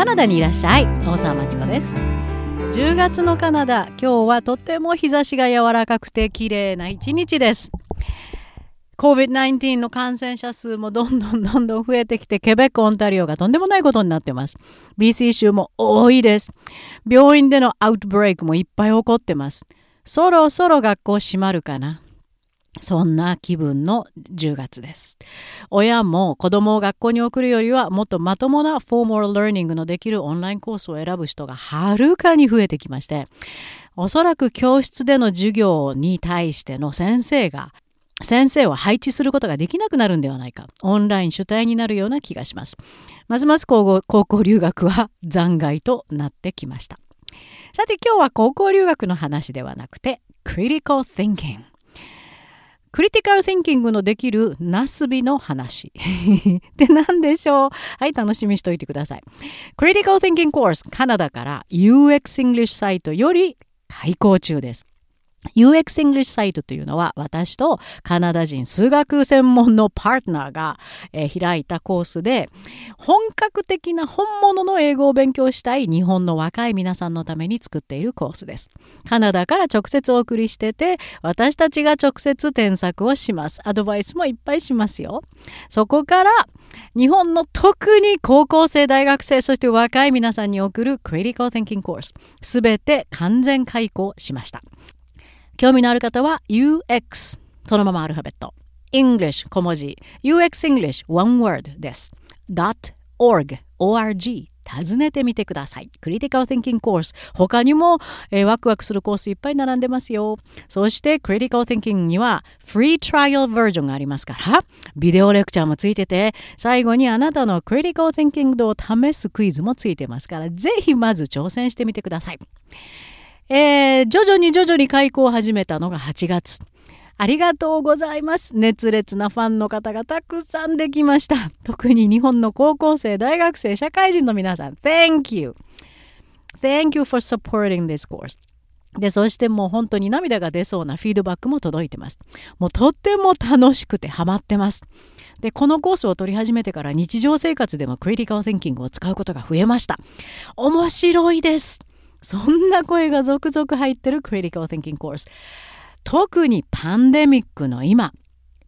カナダにいらっしゃい大沢まちこです10月のカナダ今日はとっても日差しが柔らかくて綺麗な一日です COVID-19 の感染者数もどんどんどんどん増えてきて、ケベック、オンタリオがとんでもないことになってます。BC 州も多いです。病院でのアウトブレイクもいっぱい起こってます。そろそろ学校閉まるかな。そんな気分の10月です。親も子供を学校に送るよりはもっとまともなフォーマルラーニングのできるオンラインコースを選ぶ人がはるかに増えてきまして、おそらく教室での授業に対しての先生が先生を配置することができなくなるんではないか。オンライン主体になるような気がします。ますます高校留学は残骸となってきました。さて今日は高校留学の話ではなくて、critical thinking。クリティカル・シンキングのできるナスビの話。って何でしょう？はい、楽しみにしておいてください。クリティカル・シンキングコースカナダから UX English サイトより開講中です。UX English サイトというのは私とカナダ人数学専門のパートナーが、えー、開いたコースで本格的な本物の英語を勉強したい日本の若い皆さんのために作っているコースです。カナダから直接お送りしてて私たちが直接添削をします。アドバイスもいっぱいしますよ。そこから日本の特に高校生、大学生、そして若い皆さんに送る Critical Thinking Course すべて完全開講しました。興味のある方は UX そのままアルファベット English 小文字 UX English one word です .org org 訪ねてみてください。クリティカル・ティンキング・コース。他にも、えー、ワクワクするコースいっぱい並んでますよ。そして、クリティカル・ティンキングには、フリートライアルバージョンがありますから、ビデオレクチャーもついてて、最後にあなたのクリティカル・ティンキングを試すクイズもついてますから、ぜひまず挑戦してみてください。えー、徐々に徐々に開講を始めたのが8月。ありがとうございます。熱烈なファンの方がたくさんできました。特に日本の高校生、大学生、社会人の皆さん、Thank you! Thank you for supporting this course. で、そしてもう本当に涙が出そうなフィードバックも届いてます。もうとっても楽しくてハマってます。で、このコースを取り始めてから日常生活でもクリティカル・ティンキングを使うことが増えました。面白いです。そんな声が続々入ってる Critical Thinking Course 特にパンデミックの今。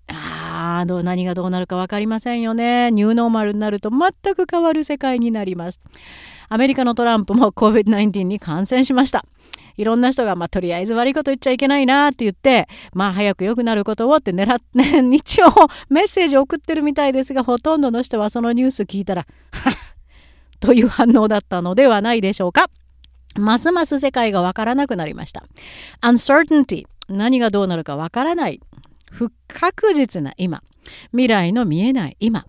あど何がどうなるか分かりませんよね。ニューノーマルになると全く変わる世界になります。アメリカのトランプも COVID-19 に感染しました。いろんな人が、まあ、とりあえず悪いこと言っちゃいけないなって言って、まあ、早く良くなることをって狙って、一応メッセージを送ってるみたいですが、ほとんどの人はそのニュース聞いたら、はっという反応だったのではないでしょうか。ますます世界がわからなくなりました。uncertainty 何がどうなるかわからない。不確実な今。未来の見えない今。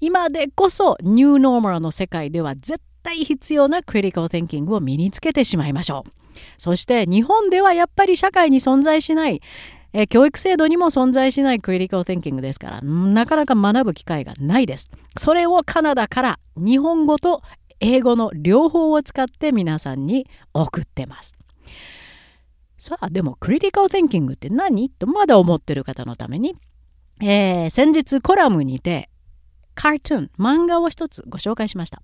今でこそニューノーマルの世界では絶対必要なクリティカル・テンキングを身につけてしまいましょう。そして日本ではやっぱり社会に存在しないえ教育制度にも存在しないクリティカル・テンキングですからなかなか学ぶ機会がないです。それをカナダから日本語と英語の両方を使って皆さんに送ってます。さあでもクリティカル・ティンキングって何？とまだ思ってる方のために、えー、先日コラムにてカートゥーン漫画を一つご紹介しました。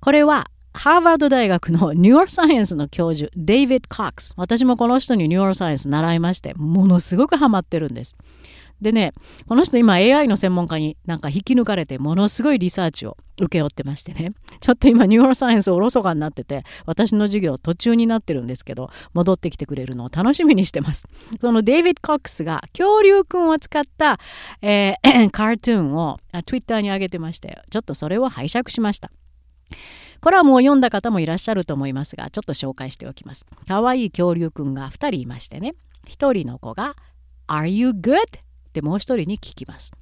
これはハーバード大学のニューロサイエンスの教授デイビッド・コックス私もこの人にニューロサイエンス習いましてものすごくハマってるんです。でねこの人今 AI の専門家になんか引き抜かれてものすごいリサーチを請け負ってましてね。ちょっと今ニューロサイエンスおろそかになってて私の授業途中になってるんですけど戻ってきてくれるのを楽しみにしてます。そのデイビッド・コックスが恐竜くんを使った、えー、カートゥーンを Twitter に上げてましてちょっとそれを拝借しました。コラムを読んだ方もいらっしゃると思いますがちょっと紹介しておきます。かわいい恐竜くんが2人いましてね。1人の子が「Are you good?」ってもう一人に聞きます。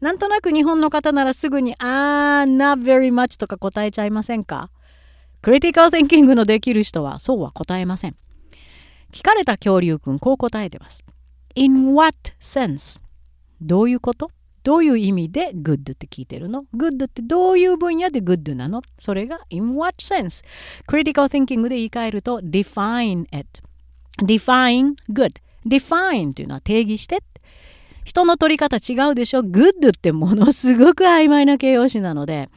なんとなく日本の方ならすぐに「あー not very much」とか答えちゃいませんか？クリティカル・ティンキングのできる人はそうは答えません。聞かれた恐竜くんこう答えてます。In what sense? どういうこと？どういう意味で good って聞いてるの ?good ってどういう分野で good なの？それが in what sense? critical thinking で言い換えると define it. define good. define というのは定義して人の取り方違うでしょ ?good ってものすごく曖昧な形容詞なので、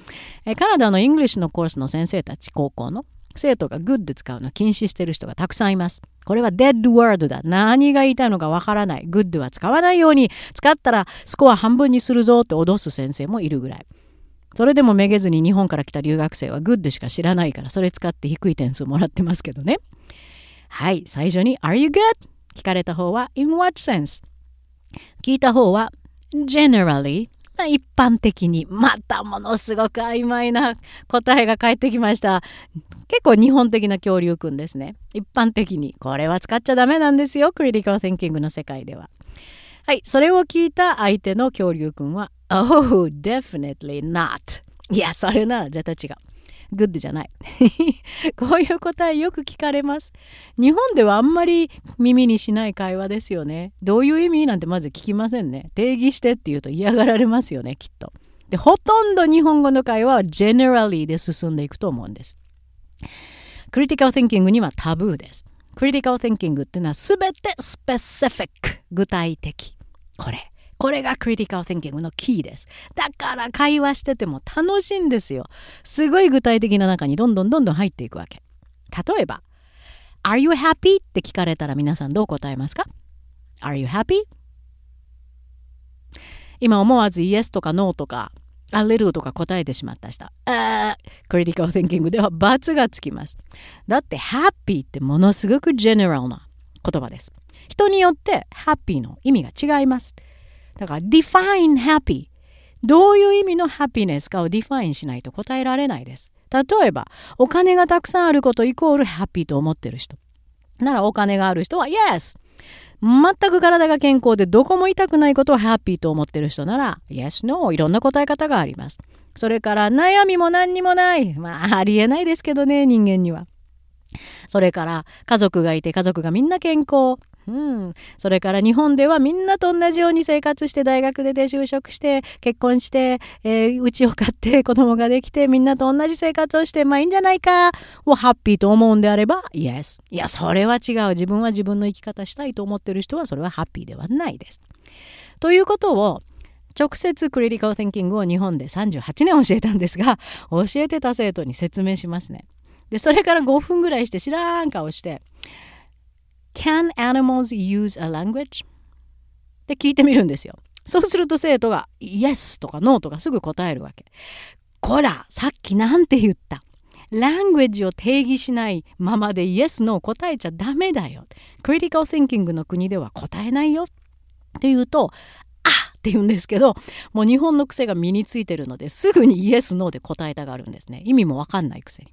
えカナダの English のコースの先生たち、高校の生徒が good 使うの禁止してる人がたくさんいます。これは dead word だ。何が言いたいのかわからない。good は使わないように、使ったらスコア半分にするぞって脅す先生もいるぐらい。それでもめげずに日本から来た留学生は good しか知らないから、それ使って低い点数もらってますけどね。はい、最初に Are you good? 聞かれた方は In what sense? 聞いた方は Generally 一般的にまたものすごく曖昧な答えが返ってきました。結構日本的な恐竜くんですね。一般的にこれは使っちゃダメなんですよ critical thinking の世界では。はいそれを聞いた相手の恐竜くんは Oh definitely not いやそれなら絶対違う。 good じゃない。こういう答えよく聞かれます。日本ではあんまり耳にしない会話ですよね。どういう意味なんてまず聞きませんね。定義してって言うと嫌がられますよねきっと。でほとんど日本語の会話は generally で進んでいくと思うんです。クリティカル・ティンキングにはタブーです。クリティカル・ティンキングっていうのは全てスペシフィック具体的。これ。これがクリティカル・テンキングのキーです。だから会話してても楽しいんですよ。すごい具体的な中にどんどんどんどん入っていくわけ。例えば、Are you happy? って聞かれたら皆さんどう答えますか ?Are you happy? 今思わず Yes とか No とか A little とか答えてしまった人。あ critical thinking ではバツがつきます。だって Happy ってものすごく general な言葉です。人によって Happy の意味が違います。だから define happy どういう意味の happiness かを define しないと答えられないです。例えば、お金がたくさんあることイコールハッピーと思ってる人。ならお金がある人は Yes! 全く体が健康でどこも痛くないことをハッピーと思ってる人なら Yes, No いろんな答え方があります。それから悩みも何にもない。まあありえないですけどね人間には。それから家族がいて家族がみんな健康。うん、それから日本ではみんなと同じように生活して大学で就職して結婚してえー、家を買って子供ができてみんなと同じ生活をしてまあいいんじゃないかをハッピーと思うんであれば Yes いやそれは違う自分は自分の生き方したいと思ってる人はそれはハッピーではないです。ということを直接クリティカル・テンキングを日本で38年教えたんですが教えてた生徒に説明しますね。でそれから5分ぐらいして知らん顔して Can animals use a language? って聞いてみるんですよ。そうすると生徒が Yes とか No とかすぐ答えるわけ。こら、さっきなんて言ったラングエッジを定義しないままで Yes, No 答えちゃダメだよ。クリティカル・ティンキングの国では答えないよ。って言うと、あって言うんですけど、もう日本の癖が身についてるのですぐに Yes, No で答えたがるんですね。意味もわかんないくせに。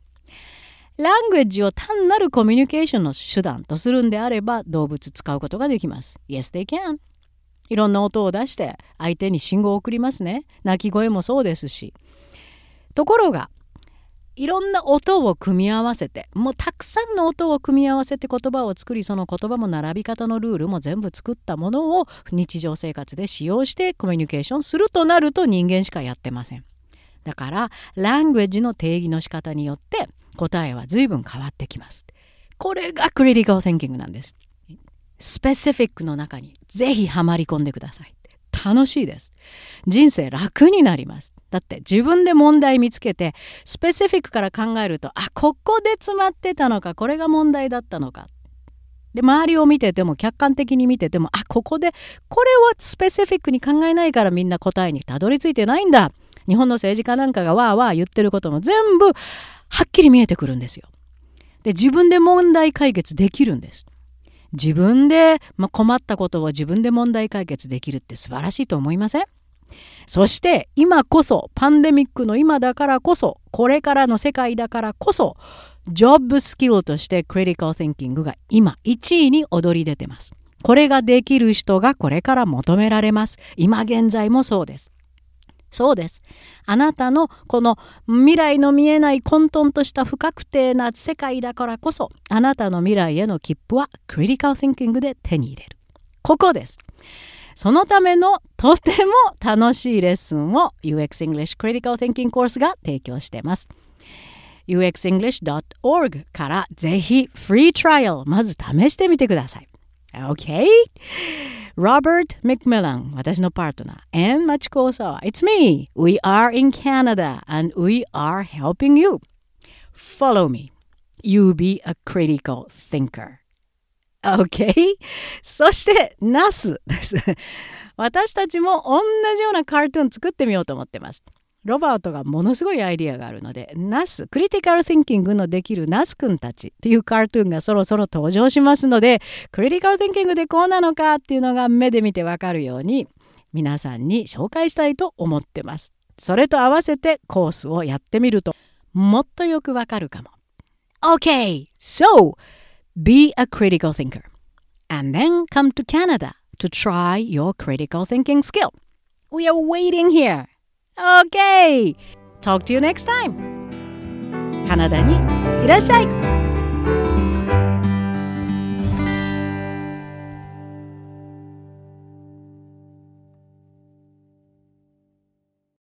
ラングエッジを単なるコミュニケーションの手段とするんであれば動物使うことができます。Yes, they can. いろんな音を出して相手に信号を送りますね。鳴き声もそうですし。ところがいろんな音を組み合わせてもうたくさんの音を組み合わせて言葉を作りその言葉も並び方のルールも全部作ったものを日常生活で使用してコミュニケーションするとなると人間しかやってません。だからラングエッジの定義の仕方によって答えは随分変わってきます。これがクリティカル・テンキングなんです。スペシフィックの中にぜひはまり込んでください。楽しいです。人生楽になります。だって自分で問題見つけてスペシフィックから考えるとあここで詰まってたのかこれが問題だったのかで周りを見てても客観的に見ててもあここでこれはスペシフィックに考えないからみんな答えにたどり着いてないんだ日本の政治家なんかがわーわー言ってることも全部はっきり見えてくるんですよ。で自分で問題解決できるんです。自分で、まあ、困ったことを自分で問題解決できるって素晴らしいと思いません？そして今こそパンデミックの今だからこそこれからの世界だからこそジョブスキルとしてクリティカル・ティンキングが今1位に躍り出てます。これができる人がこれから求められます。今現在もそうです。そうです。あなたのこの未来の見えない混沌とした不確定な世界だからこそあなたの未来への切符はクリティカル・ティンキングで手に入れる。ここです。そのためのとても楽しいレッスンを UX English Critical Thinking コースが提供しています。uxenglish.org からぜひフリートライアルまず試してみてください。OK? Robert McMillan 私のパートナー and マチコサワ It's me We are in Canada and we are helping you Follow me You be a critical thinker OK? そしてナスです私たちも同じようなカートゥーン作ってみようと思ってますロバートがものすごいアイディアがあるので、ナス、クリティカル・ティンキングのできるナスくんたちっていうカートゥーンがそろそろ登場しますので、クリティカル・ティンキングでこうなのかっていうのが目で見てわかるように、皆さんに紹介したいと思ってます。それと合わせてコースをやってみると、もっとよくわかるかも。Okay, so be a critical thinker and then come to Canada to try your critical thinking skill. We are waiting here. Okay! Talk to you next time! カナダにいらっしゃい